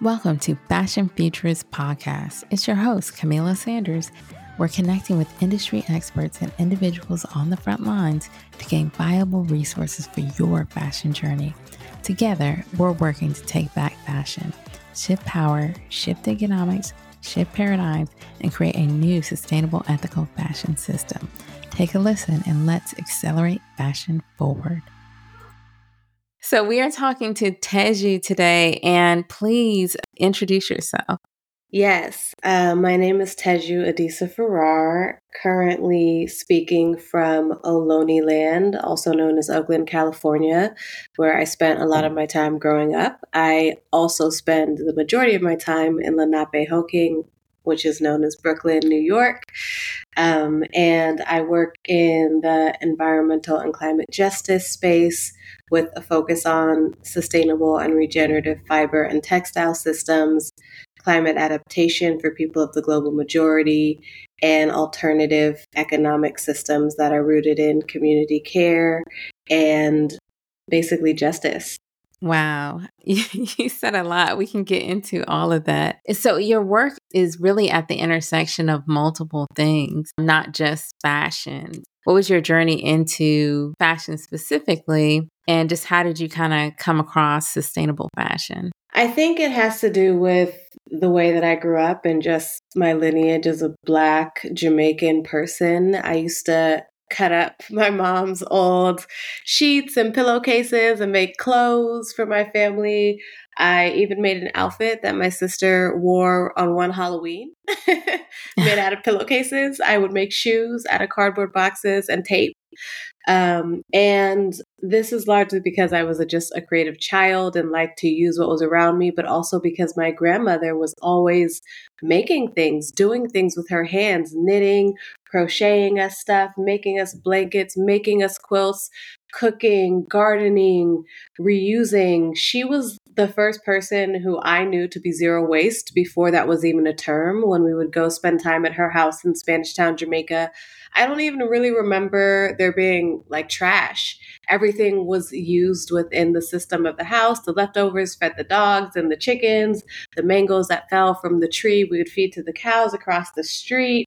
Welcome to Fashion Futurist Podcast. It's your host, Kamilah Sanders. We're connecting with industry experts and individuals on the front lines to gain viable resources for your fashion journey. Together, we're working to take back fashion, shift power, shift economics, shift paradigms, and create a new sustainable, ethical fashion system. Take a listen and let's accelerate fashion forward. So, we are talking to Teju today, and please introduce yourself. Yes, uh, my name is Teju Adisa Farrar, currently speaking from Ohlone Land, also known as Oakland, California, where I spent a lot of my time growing up. I also spend the majority of my time in Lenape Lenapehoking, which is known as Brooklyn, New York. Um, and I work in the environmental and climate justice space with a focus on sustainable and regenerative fiber and textile systems, climate adaptation for people of the global majority, and alternative economic systems that are rooted in community care and basically justice. Wow. You said a lot. We can get into all of that. So, your work is really at the intersection of multiple things, not just fashion. What was your journey into fashion specifically? And just how did you kind of come across sustainable fashion? I think it has to do with the way that I grew up and just my lineage as a Black Jamaican person. I used to cut up my mom's old sheets and pillowcases and make clothes for my family. I even made an outfit that my sister wore on one Halloween, made out of pillowcases. I would make shoes out of cardboard boxes and tape. Um, and this is largely because I was a, just a creative child and liked to use what was around me, but also because my grandmother was always making things, doing things with her hands, knitting, crocheting us stuff, making us blankets, making us quilts, cooking, gardening, reusing. She was the first person who I knew to be zero waste before that was even a term when we would go spend time at her house in Spanish Town, Jamaica. I don't even really remember there being like trash. Everything was used within the system of the house. The leftovers fed the dogs and the chickens. The mangoes that fell from the tree we would feed to the cows across the street.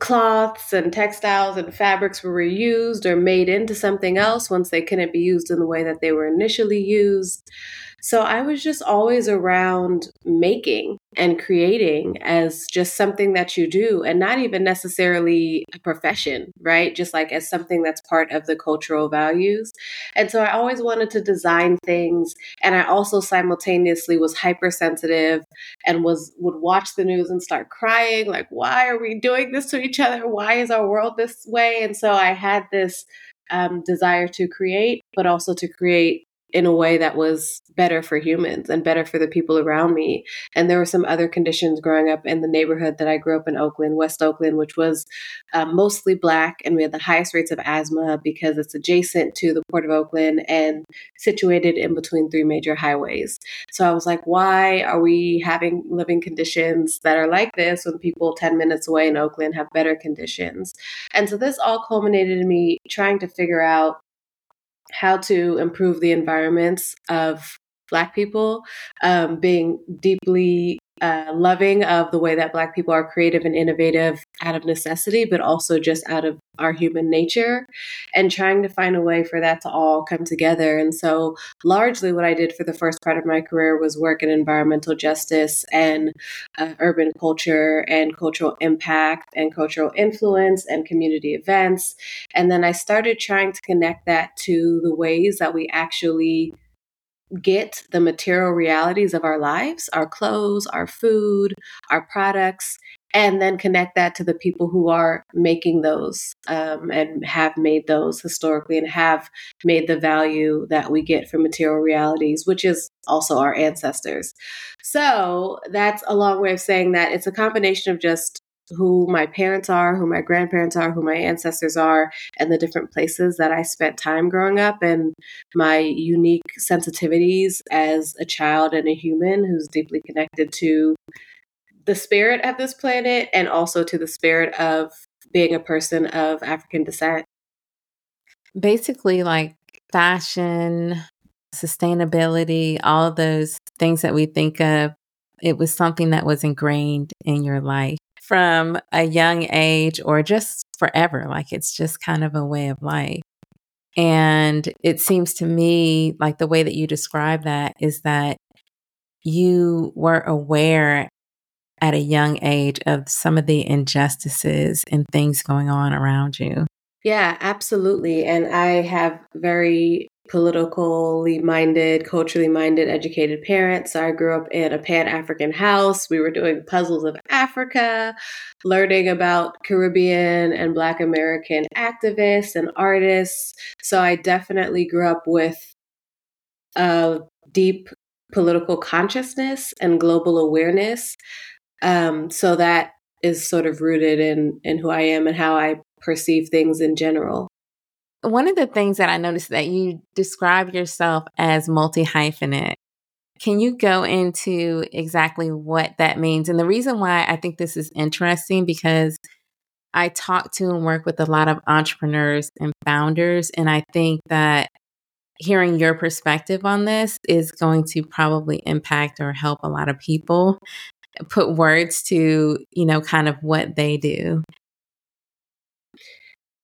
Cloths and textiles and fabrics were reused or made into something else once they couldn't be used in the way that they were initially used. So I was just always around making and creating as just something that you do and not even necessarily a profession, right? Just like as something that's part of the cultural values. And so I always wanted to design things and I also simultaneously was hypersensitive and was would watch the news and start crying like why are we doing this to each other? Why is our world this way? And so I had this um, desire to create, but also to create in a way that was better for humans and better for the people around me. And there were some other conditions growing up in the neighborhood that I grew up in Oakland, West Oakland, which was um, mostly black. And we had the highest rates of asthma because it's adjacent to the Port of Oakland and situated in between three major highways. So I was like, why are we having living conditions that are like this when people 10 minutes away in Oakland have better conditions? And so this all culminated in me trying to figure out how to improve the environments of Black people, um, being deeply uh, loving of the way that Black people are creative and innovative out of necessity, but also just out of our human nature, and trying to find a way for that to all come together. And so, largely, what I did for the first part of my career was work in environmental justice and uh, urban culture and cultural impact and cultural influence and community events. And then I started trying to connect that to the ways that we actually get the material realities of our lives, our clothes, our food, our products, and then connect that to the people who are making those um, and have made those historically and have made the value that we get from material realities, which is also our ancestors. So that's a long way of saying that it's a combination of just who my parents are, who my grandparents are, who my ancestors are, and the different places that I spent time growing up, and my unique sensitivities as a child and a human who's deeply connected to the spirit of this planet and also to the spirit of being a person of African descent. Basically, like fashion sustainability, all those things that we think of, it was something that was ingrained in your life from a young age or just forever. Like it's just kind of a way of life. And it seems to me like the way that you describe that is that you were aware at a young age of some of the injustices and things going on around you. Yeah, absolutely. And I have very politically minded, culturally minded, educated parents. So I grew up in a Pan African house. We were doing puzzles of Africa, learning about Caribbean and Black American activists and artists. So I definitely grew up with a deep political consciousness and global awareness. Um, so that is sort of rooted in in who I am and how I perceive things in general. One of the things that I noticed that you describe yourself as multi hyphenate. Can you go into exactly what that means? And the reason why I think this is interesting because I talk to and work with a lot of entrepreneurs and founders, and I think that hearing your perspective on this is going to probably impact or help a lot of people put words to, you know, kind of what they do.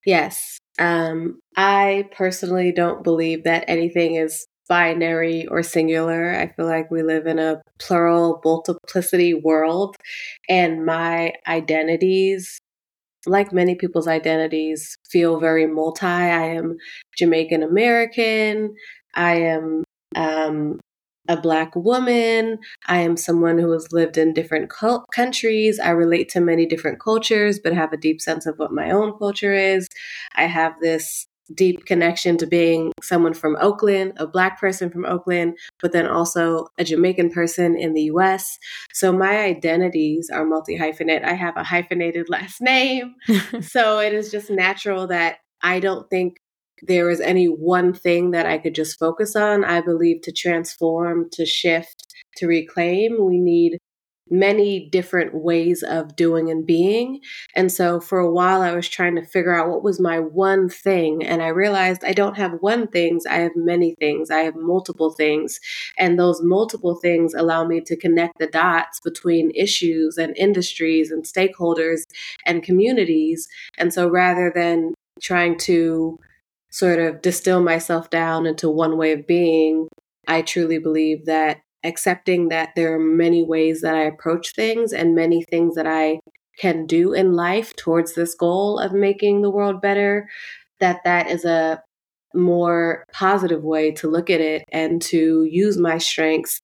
Yes. Um, I personally don't believe that anything is binary or singular. I feel like we live in a plural multiplicity world, and my identities, like many people's identities, feel very multi. I am Jamaican American. I am um, a Black woman. I am someone who has lived in different co- countries. I relate to many different cultures, but have a deep sense of what my own culture is. I have this deep connection to being someone from Oakland, a Black person from Oakland, but then also a Jamaican person in the US. So my identities are multi hyphenate. I have a hyphenated last name. so it is just natural that I don't think there is any one thing that I could just focus on. I believe to transform, to shift, to reclaim, we need many different ways of doing and being. And so for a while, I was trying to figure out what was my one thing. And I realized I don't have one things, I have many things, I have multiple things. And those multiple things allow me to connect the dots between issues and industries and stakeholders and communities. And so rather than trying to sort of distill myself down into one way of being, I truly believe that accepting that there are many ways that I approach things and many things that I can do in life towards this goal of making the world better, that that is a more positive way to look at it and to use my strengths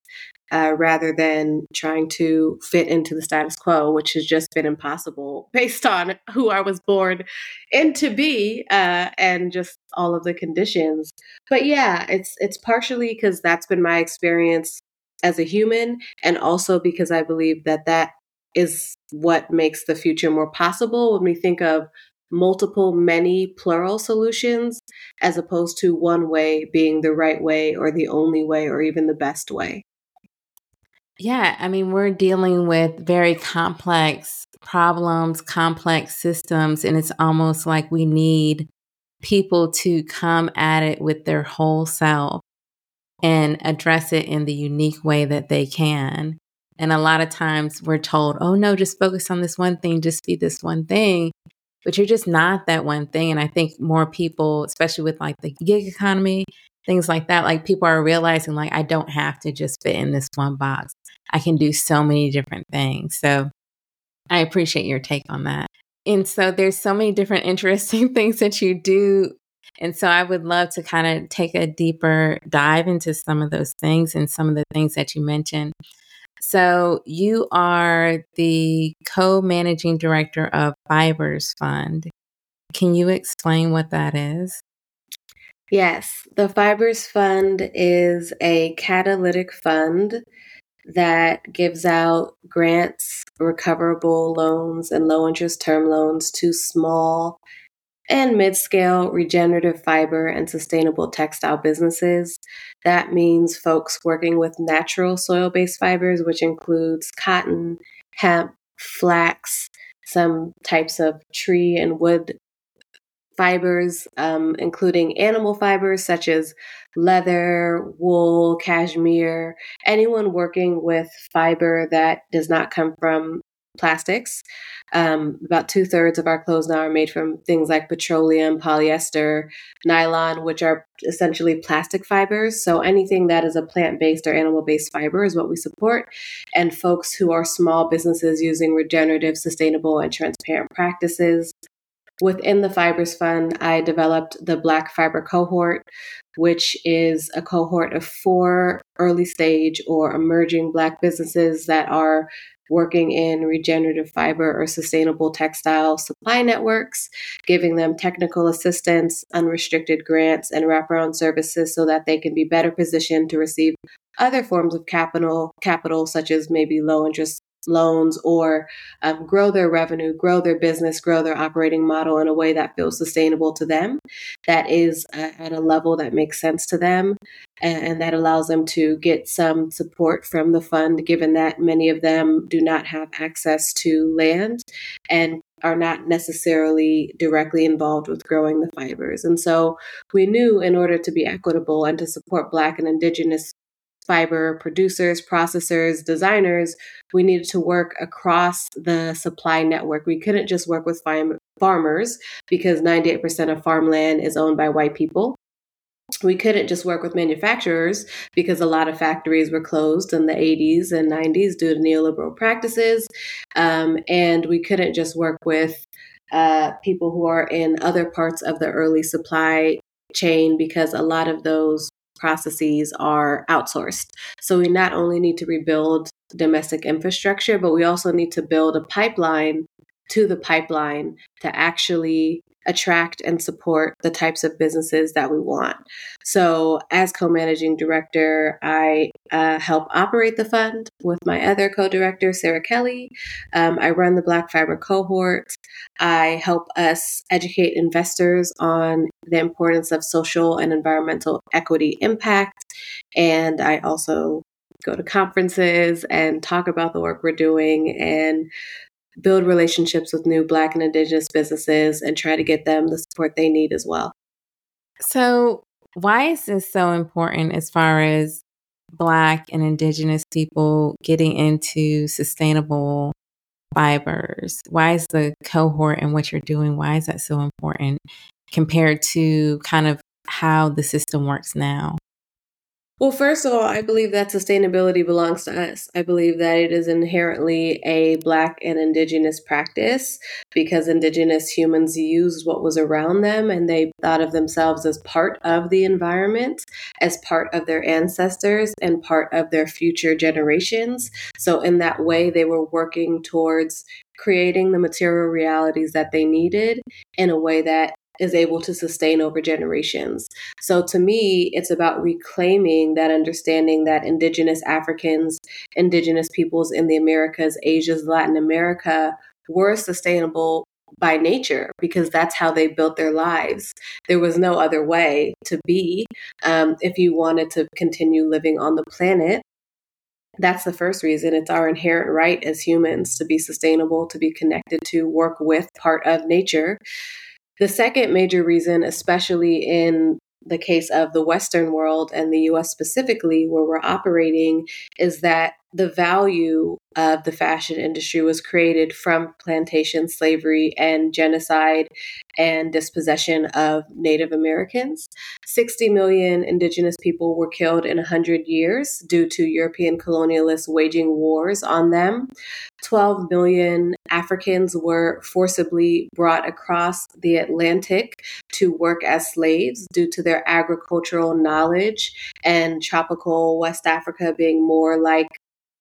uh, rather than trying to fit into the status quo, which has just been impossible based on who I was born into be uh, and just all of the conditions. But yeah, it's it's partially because that's been my experience as a human, and also because I believe that that is what makes the future more possible when we think of multiple, many plural solutions as opposed to one way being the right way or the only way or even the best way. Yeah, I mean, we're dealing with very complex problems, complex systems, and it's almost like we need people to come at it with their whole self and address it in the unique way that they can. And a lot of times we're told, oh no, just focus on this one thing, just be this one thing. But you're just not that one thing. And I think more people, especially with like the gig economy, things like that. Like people are realizing, like, I don't have to just fit in this one box. I can do so many different things. So I appreciate your take on that. And so there's so many different interesting things that you do. And so I would love to kind of take a deeper dive into some of those things and some of the things that you mentioned. So you are the co-managing director of Fibers Fund. Can you explain what that is? Yes, the Fibers Fund is a catalytic fund that gives out grants, recoverable loans, and low interest term loans to small and mid scale regenerative fiber and sustainable textile businesses. That means folks working with natural soil based fibers, which includes cotton, hemp, flax, some types of tree and wood fibers, um, including animal fibers such as leather, wool, cashmere, anyone working with fiber that does not come from plastics. Um, about two thirds of our clothes now are made from things like petroleum, polyester, nylon, which are essentially plastic fibers. So anything that is a plant based or animal based fiber is what we support. And folks who are small businesses using regenerative, sustainable, and transparent practices. Within the Fibers Fund, I developed the Black Fiber Cohort, which is a cohort of four early stage or emerging Black businesses that are working in regenerative fiber or sustainable textile supply networks, giving them technical assistance, unrestricted grants, and wraparound services so that they can be better positioned to receive other forms of capital, capital such as maybe low interest loans or um, grow their revenue, grow their business, grow their operating model in a way that feels sustainable to them, that is uh, at a level that makes sense to them, and, and that allows them to get some support from the fund, given that many of them do not have access to land and are not necessarily directly involved with growing the fibers. And so we knew in order to be equitable and to support Black and Indigenous fiber producers, processors, designers, we needed to work across the supply network. We couldn't just work with farmers because 98% of farmland is owned by white people. We couldn't just work with manufacturers because a lot of factories were closed in the 80s and 90s due to neoliberal practices. Um, and we couldn't just work with uh, people who are in other parts of the early supply chain because a lot of those processes are outsourced. So we not only need to rebuild domestic infrastructure, but we also need to build a pipeline to the pipeline to actually attract and support the types of businesses that we want. So, as co managing director, I uh, help operate the fund with my other co director, Sarah Kelly. Um, I run the Black Fiber cohort. I help us educate investors on the importance of social and environmental equity impact. And I also go to conferences and talk about the work we're doing and build relationships with new Black and Indigenous businesses and try to get them the support they need as well. So, why is this so important as far as Black and Indigenous people getting into sustainable fibers? Why is the cohort and what you're doing, why is that so important compared to kind of how the system works now? Well, first of all, I believe that sustainability belongs to us. I believe that it is inherently a Black and Indigenous practice because Indigenous humans used what was around them and they thought of themselves as part of the environment, as part of their ancestors, and part of their future generations. So, in that way, they were working towards creating the material realities that they needed in a way that is able to sustain over generations. So to me, it's about reclaiming that understanding that Indigenous Africans, Indigenous peoples in the Americas, Asia's, Latin America were sustainable by nature because that's how they built their lives. There was no other way to be um, if you wanted to continue living on the planet. That's the first reason. It's our inherent right as humans to be sustainable, to be connected to, work with part of nature. The second major reason, especially in the case of the Western world and the US specifically, where we're operating, is that the value of the fashion industry was created from plantation slavery and genocide and dispossession of Native Americans. 60 million indigenous people were killed in 100 years due to European colonialists waging wars on them. 12 million Africans were forcibly brought across the Atlantic to work as slaves due to their agricultural knowledge and tropical West Africa being more like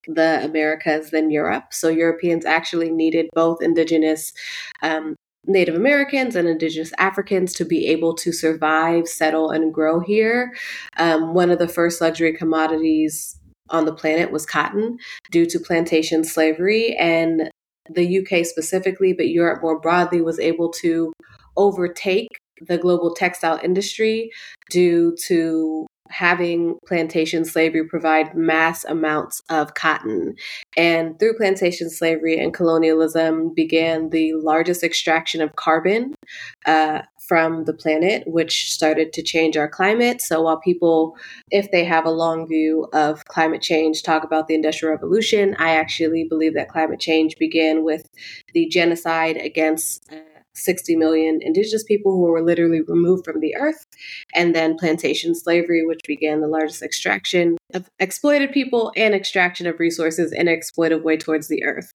the Americas than Europe. So Europeans actually needed both indigenous um, Native Americans and Indigenous Africans to be able to survive, settle, and grow here. Um, one of the first luxury commodities on the planet was cotton due to plantation slavery. And the UK specifically, but Europe more broadly, was able to overtake the global textile industry due to having plantation slavery provide mass amounts of cotton. And through plantation slavery and colonialism began the largest extraction of carbon uh, from the planet, which started to change our climate. So while people, if they have a long view of climate change, talk about the Industrial Revolution, I actually believe that climate change began with the genocide against. Uh, 60 million indigenous people who were literally removed from the earth, and then plantation slavery, which began the largest extraction of exploited people and extraction of resources in an exploitive way towards the earth.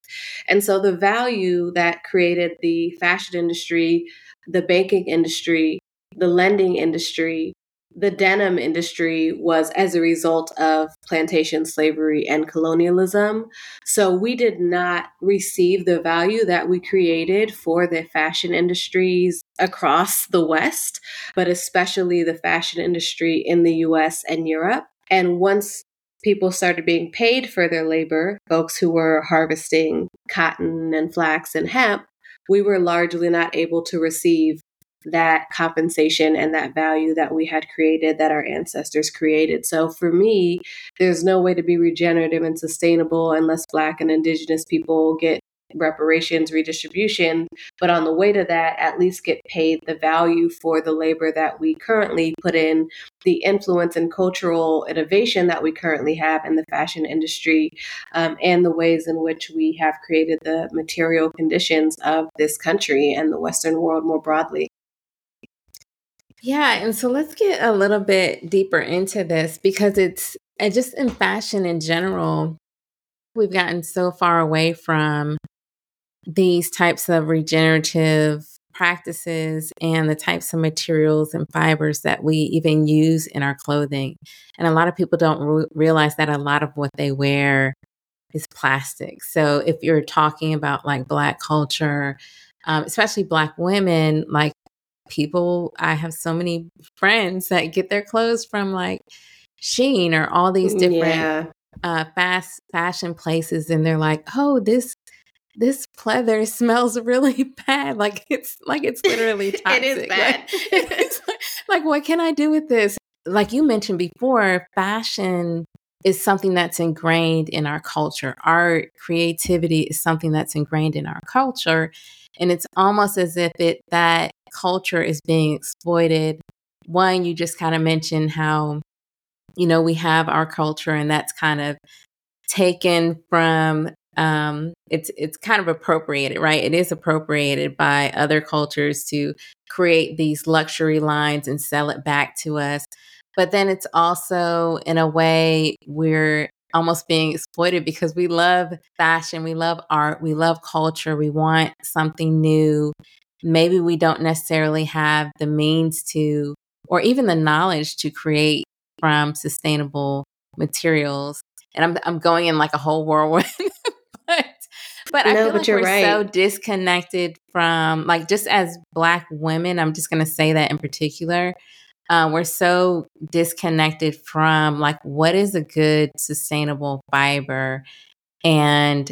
And so the value that created the fashion industry, the banking industry, the lending industry, the denim industry was as a result of plantation slavery and colonialism. So we did not receive the value that we created for the fashion industries across the West, but especially the fashion industry in the US and Europe. And once people started being paid for their labor, folks who were harvesting cotton and flax and hemp, we were largely not able to receive that compensation and that value that we had created, that our ancestors created. So for me, there's no way to be regenerative and sustainable unless Black and Indigenous people get reparations, redistribution. But on the way to that, at least get paid the value for the labor that we currently put in, the influence and cultural innovation that we currently have in the fashion industry, um, and the ways in which we have created the material conditions of this country and the Western world more broadly. Yeah, and so let's get a little bit deeper into this because it's just in fashion in general, we've gotten so far away from these types of regenerative practices and the types of materials and fibers that we even use in our clothing. And a lot of people don't re- realize that a lot of what they wear is plastic. So if you're talking about like Black culture, um, especially Black women, like people i have so many friends that get their clothes from like Shein or all these different yeah. uh, fast fashion places and they're like oh this this pleather smells really bad. Like it's like it's literally toxic it is bad. like, like, like what can i do with this? Like you mentioned before fashion is something that's ingrained in our culture. Art creativity is something that's ingrained in our culture and it's almost as if it that culture is being exploited. One, you just kind of mentioned how, you know, we have our culture and that's kind of taken from um it's it's kind of appropriated right? It is appropriated by other cultures to create these luxury lines and sell it back to us. But then it's also in a way we're almost being exploited because we love fashion we love art we love culture we want something new maybe we don't necessarily have the means to, or even the knowledge to create from sustainable materials. And I'm, I'm going in like a whole whirlwind, but, but I feel but like we're right. so disconnected from, like, just as Black women, I'm just going to say that in particular. Uh, we're so disconnected from like what is a good sustainable fiber and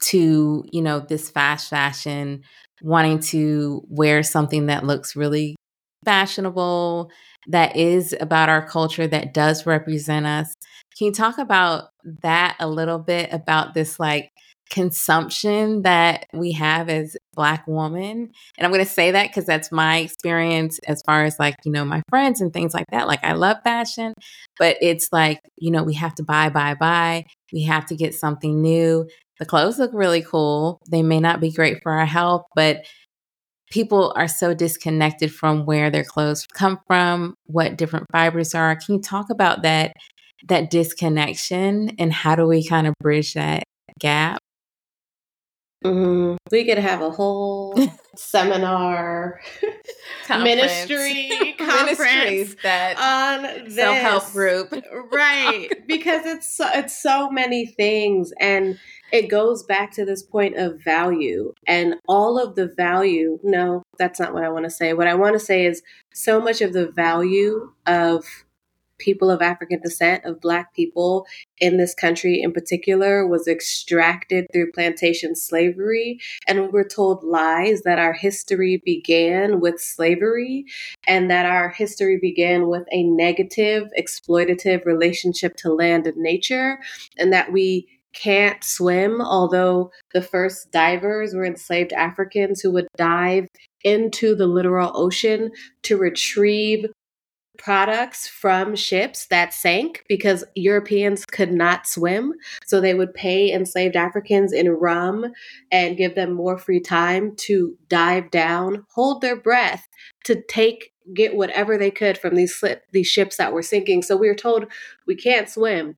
to you know this fast fashion wanting to wear something that looks really fashionable, that is about our culture, that does represent us. Can you talk about that a little bit about this like consumption that we have as black women? And i'm going to say that because that's my experience as far as like you know my friends and things like that. Like i love fashion but it's like you know we have to buy buy buy. We have to get something new the clothes look really cool. They may not be great for our health, but people are so disconnected from where their clothes come from, what different fibers are. Can you talk about that that disconnection and how do we kind of bridge that gap? Mm, we could have a whole seminar, ministry conference that on self help group, right? because it's so, it's so many things, and it goes back to this point of value and all of the value. No, that's not what I want to say. What I want to say is so much of the value of people of African descent, of Black people in this country in particular, was extracted through plantation slavery. And we were told lies that our history began with slavery and that our history began with a negative, exploitative relationship to land and nature, and that we can't swim, although the first divers were enslaved Africans who would dive into the literal ocean to retrieve products from ships that sank because Europeans could not swim. So they would pay enslaved Africans in rum and give them more free time to dive down, hold their breath to take get whatever they could from these these ships that were sinking. So we were told we can't swim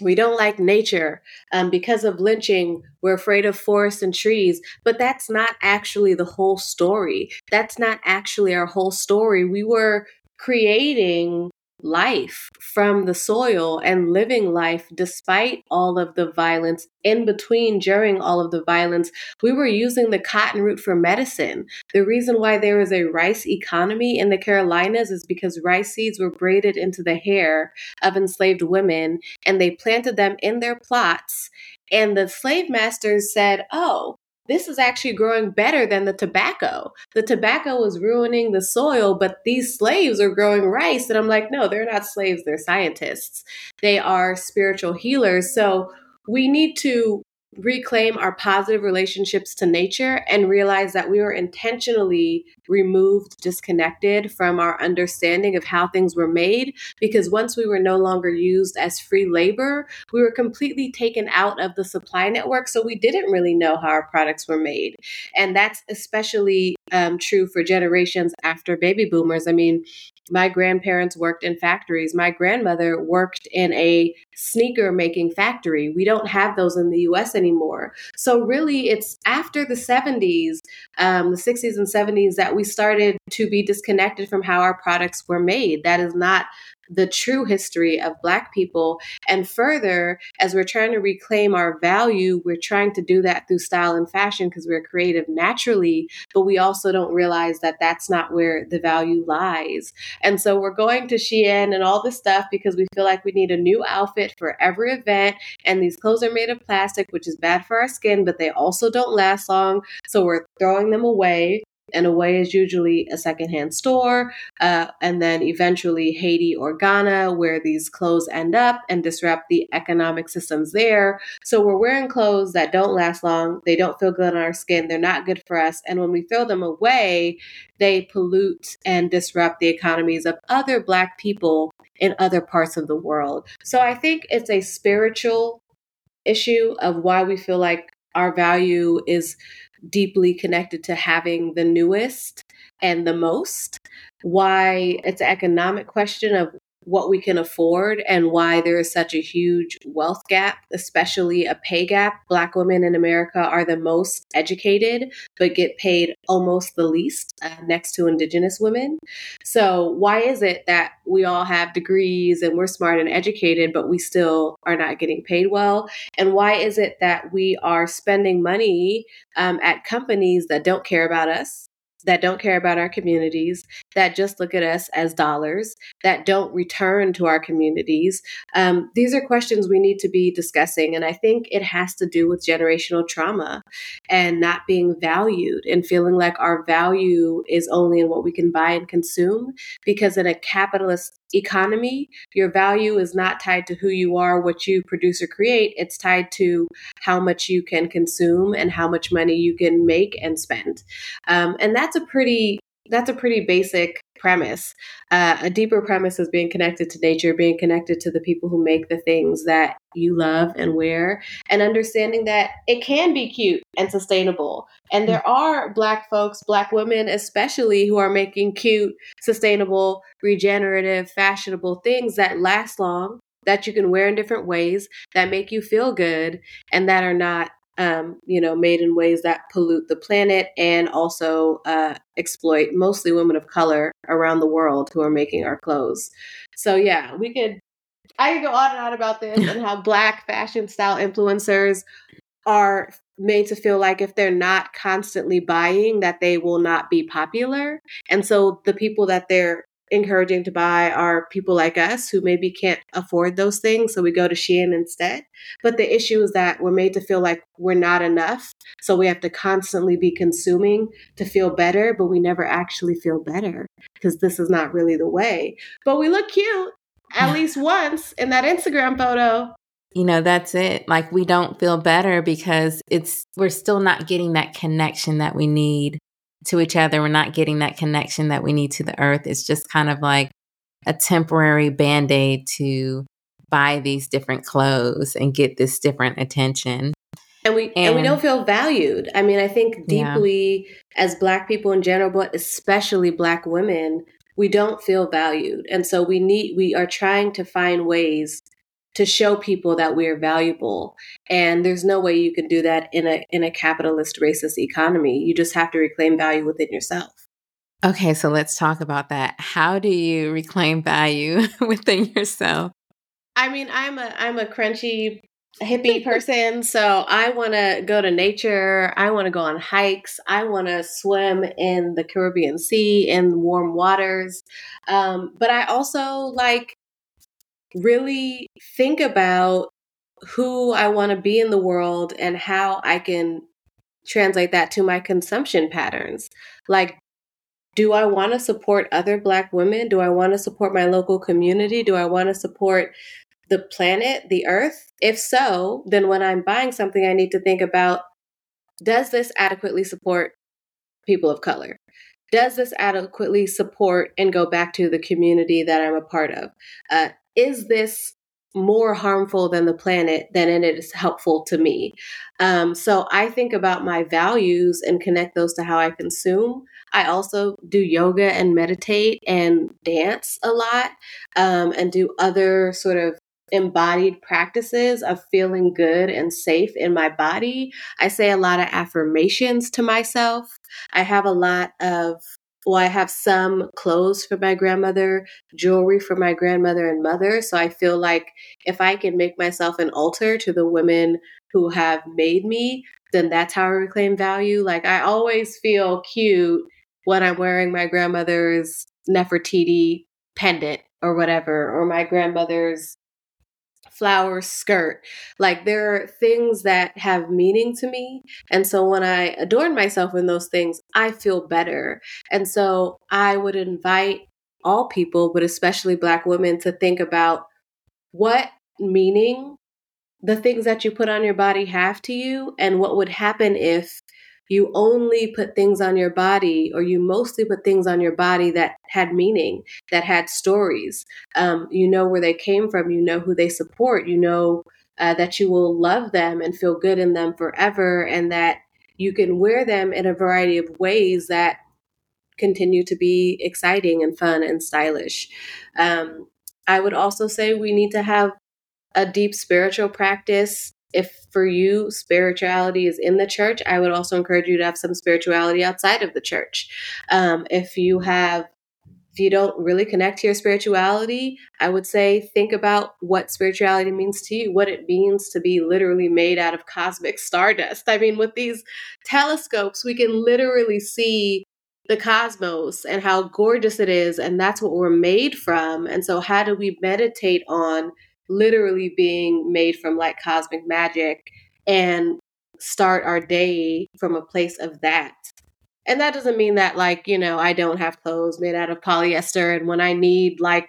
we don't like nature um, because of lynching we're afraid of forests and trees but that's not actually the whole story. That's not actually our whole story. We were creating life from the soil and living life despite all of the violence in between during all of the violence we were using the cotton root for medicine. The reason why there is a rice economy in the carolinas is because rice seeds were braided into the hair of enslaved women and they planted them in their plots and the slave masters said oh this is actually growing better than the tobacco. The tobacco was ruining the soil, but these slaves are growing rice. And I'm like, no, they're not slaves, they're scientists. They are spiritual healers. So we need to reclaim our positive relationships to nature and realize that we were intentionally removed, disconnected from our understanding of how things were made. Because once we were no longer used as free labor, we were completely taken out of the supply network. So we didn't really know how our products were made. And that's especially um, true for generations after baby boomers. I mean, my grandparents worked in factories. My grandmother worked in a sneaker making factory. We don't have those in the US anymore. So, really, it's after the 70s, um, the 60s and 70s, that we started to be disconnected from how our products were made. That is not the true history of Black people. And further, as we're trying to reclaim our value, we're trying to do that through style and fashion because we're creative naturally, but we also don't realize that that's not where the value lies. And so we're going to Shein and all this stuff because we feel like we need a new outfit for every event. And these clothes are made of plastic, which is bad for our skin, but they also don't last long. So we're throwing them away and away is usually a secondhand store, uh, and then eventually Haiti or Ghana, where these clothes end up and disrupt the economic systems there. So we're wearing clothes that don't last long, they don't feel good on our skin, they're not good for us, and when we throw them away, they pollute and disrupt the economies of other Black people in other parts of the world. So I think it's a spiritual issue of why we feel like our value is deeply connected to having the newest and the most. Why it's an economic question of what we can afford and why there is such a huge wealth gap, especially a pay gap. Black women in America are the most educated, but get paid almost the least uh, next to Indigenous women. So, why is it that we all have degrees and we're smart and educated, but we still are not getting paid well? And why is it that we are spending money um, at companies that don't care about us? that don't care about our communities, that just look at us as dollars, that don't return to our communities. Um, these are questions we need to be discussing. And I think it has to do with generational trauma and not being valued and feeling like our value is only in what we can buy and consume. Because in a capitalist economy, your value is not tied to who you are, what you produce or create. It's tied to how much you can consume and how much money you can make and spend. Um, and that's a pretty that's a pretty basic premise. Uh, a deeper premise is being connected to nature, being connected to the people who make the things that you love and wear, and understanding that it can be cute and sustainable. And there are Black folks, Black women especially, who are making cute, sustainable, regenerative, fashionable things that last long. That you can wear in different ways that make you feel good and that are not um, you know, made in ways that pollute the planet and also uh, exploit mostly women of color around the world who are making our clothes. So yeah, we could. I could go on and on about this and how black fashion style influencers are made to feel like if they're not constantly buying that they will not be popular and so the people that they're encouraging to buy are people like us who maybe can't afford those things. So we go to Shein instead. But the issue is that we're made to feel like we're not enough. So we have to constantly be consuming to feel better, but we never actually feel better because this is not really the way. But we look cute at least once in that Instagram photo. You know, that's it. Like we don't feel better because it's we're still not getting that connection that we need to each other. We're not getting that connection that we need to the earth. It's just kind of like a temporary band aid to buy these different clothes and get this different attention. And we and, and we don't feel valued. I mean, I think deeply yeah. as black people in general, but especially black women, we don't feel valued. And so we need we are trying to find ways to show people that we're valuable. And there's no way you can do that in a in a capitalist racist economy. You just have to reclaim value within yourself. Okay so let's talk about that. How do you reclaim value within yourself? I mean i'm a i'm a crunchy hippie person so i want to go to nature. I want to go on hikes. I want to swim in the caribbean sea in warm waters. Um, but i also like really think about who I want to be in the world and how I can translate that to my consumption patterns. Like, do I want to support other Black women? Do I want to support my local community? Do I want to support the planet, the earth? If so, then when I'm buying something, I need to think about does this adequately support people of color? Does this adequately support and go back to the community that I'm a part of? Uh, is this more harmful than the planet than it is helpful to me. Um, so I think about my values and connect those to how I consume. I also do yoga and meditate and dance a lot um, and do other sort of embodied practices of feeling good and safe in my body. I say a lot of affirmations to myself. I have a lot of well, I have some clothes for my grandmother, jewelry for my grandmother and mother. So I feel like if I can make myself an altar to the women who have made me, then that's how I reclaim value. Like I always feel cute when I'm wearing my grandmother's Nefertiti pendant or whatever, or my grandmother's flower skirt. Like there are things that have meaning to me. And so when I adorn myself in those things, I feel better. And so I would invite all people, but especially Black women, to think about what meaning the things that you put on your body have to you and what would happen if you only put things on your body or you mostly put things on your body that had meaning that had stories. Um, you know where they came from you know who they support you know uh, that you will love them and feel good in them forever and that you can wear them in a variety of ways that continue to be exciting and fun and stylish. Um, i would also say we need to have a deep spiritual practice if for you spirituality is in the church, I would also encourage you to have some spirituality outside of the church. Um, if you have if you don't really connect to your spirituality, I would say think about what spirituality means to you, what it means to be literally made out of cosmic stardust. I mean, with these telescopes, we can literally see the cosmos and how gorgeous it is, and that's what we're made from. And so, how do we meditate on literally being made from like cosmic magic and start our day from a place of that. And that doesn't mean that, like, you know, I don't have clothes made out of polyester. And when I need, like,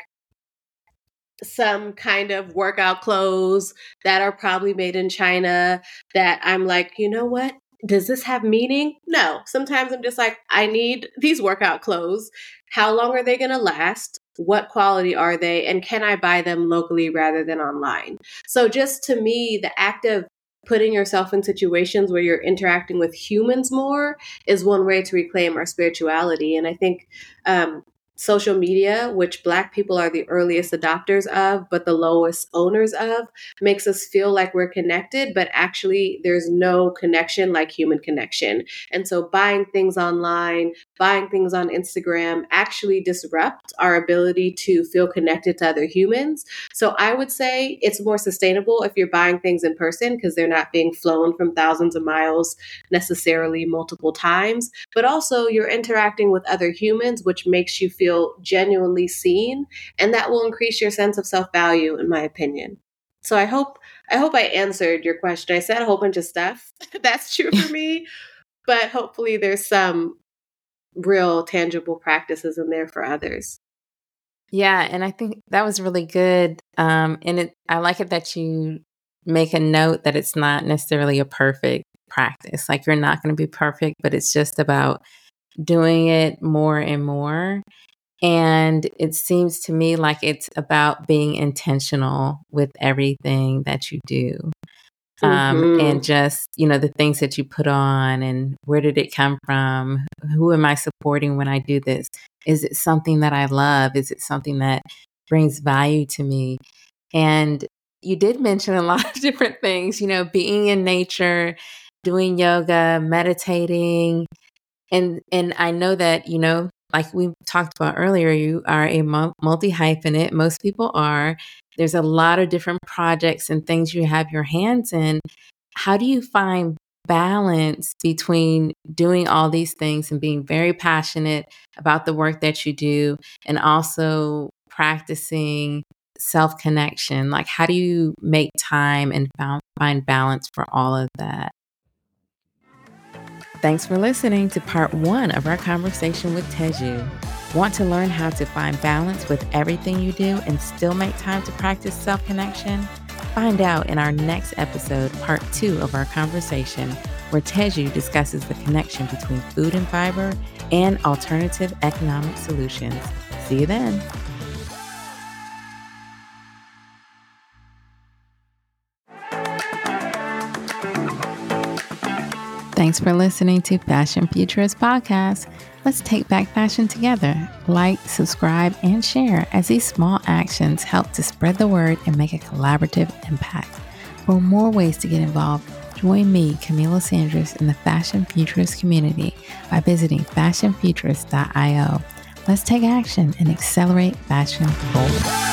some kind of workout clothes that are probably made in China, that I'm like, you know what? Does this have meaning? No. Sometimes I'm just like, I need these workout clothes. How long are they going to last? What quality are they and can I buy them locally rather than online? So, just to me, the act of putting yourself in situations where you're interacting with humans more is one way to reclaim our spirituality. And I think um, social media, which Black people are the earliest adopters of, but the lowest owners of, makes us feel like we're connected, but actually there's no connection like human connection. And so buying things online, buying things on Instagram actually disrupt our ability to feel connected to other humans. So I would say it's more sustainable if you're buying things in person because they're not being flown from thousands of miles necessarily multiple times, but also you're interacting with other humans, which makes you feel feel genuinely seen, and that will increase your sense of self value, in my opinion. So I hope I hope I answered your question. I said a whole bunch of stuff. That's true for me, but hopefully there's some real tangible practices in there for others. Yeah, and I think that was really good. Um, and it, I like it that you make a note that it's not necessarily a perfect practice. Like you're not going to be perfect, but it's just about doing it more and more. And it seems to me like it's about being intentional with everything that you do. Um, mm-hmm. and just you know the things that you put on and where did it come from who am i supporting when i do this is it something that i love is it something that brings value to me and you did mention a lot of different things you know being in nature doing yoga meditating and and i know that you know like we talked about earlier you are a multi hyphenate most people are there's a lot of different projects and things you have your hands in. How do you find balance between doing all these things and being very passionate about the work that you do and also practicing self connection? Like, how do you make time and find balance for all of that? Thanks for listening to part one of our conversation with Teju. Want to learn how to find balance with everything you do and still make time to practice self connection? Find out in our next episode, part two of our conversation, where Teju discusses the connection between food and fiber and alternative economic solutions. See you then. Thanks for listening to Fashion Futurist Podcast. Let's take back fashion together. Like, subscribe, and share as these small actions help to spread the word and make a collaborative impact. For more ways to get involved, join me, Kamilah Sanders, in the Fashion Futurist community by visiting fashionfuturist.io. Let's take action and accelerate fashion.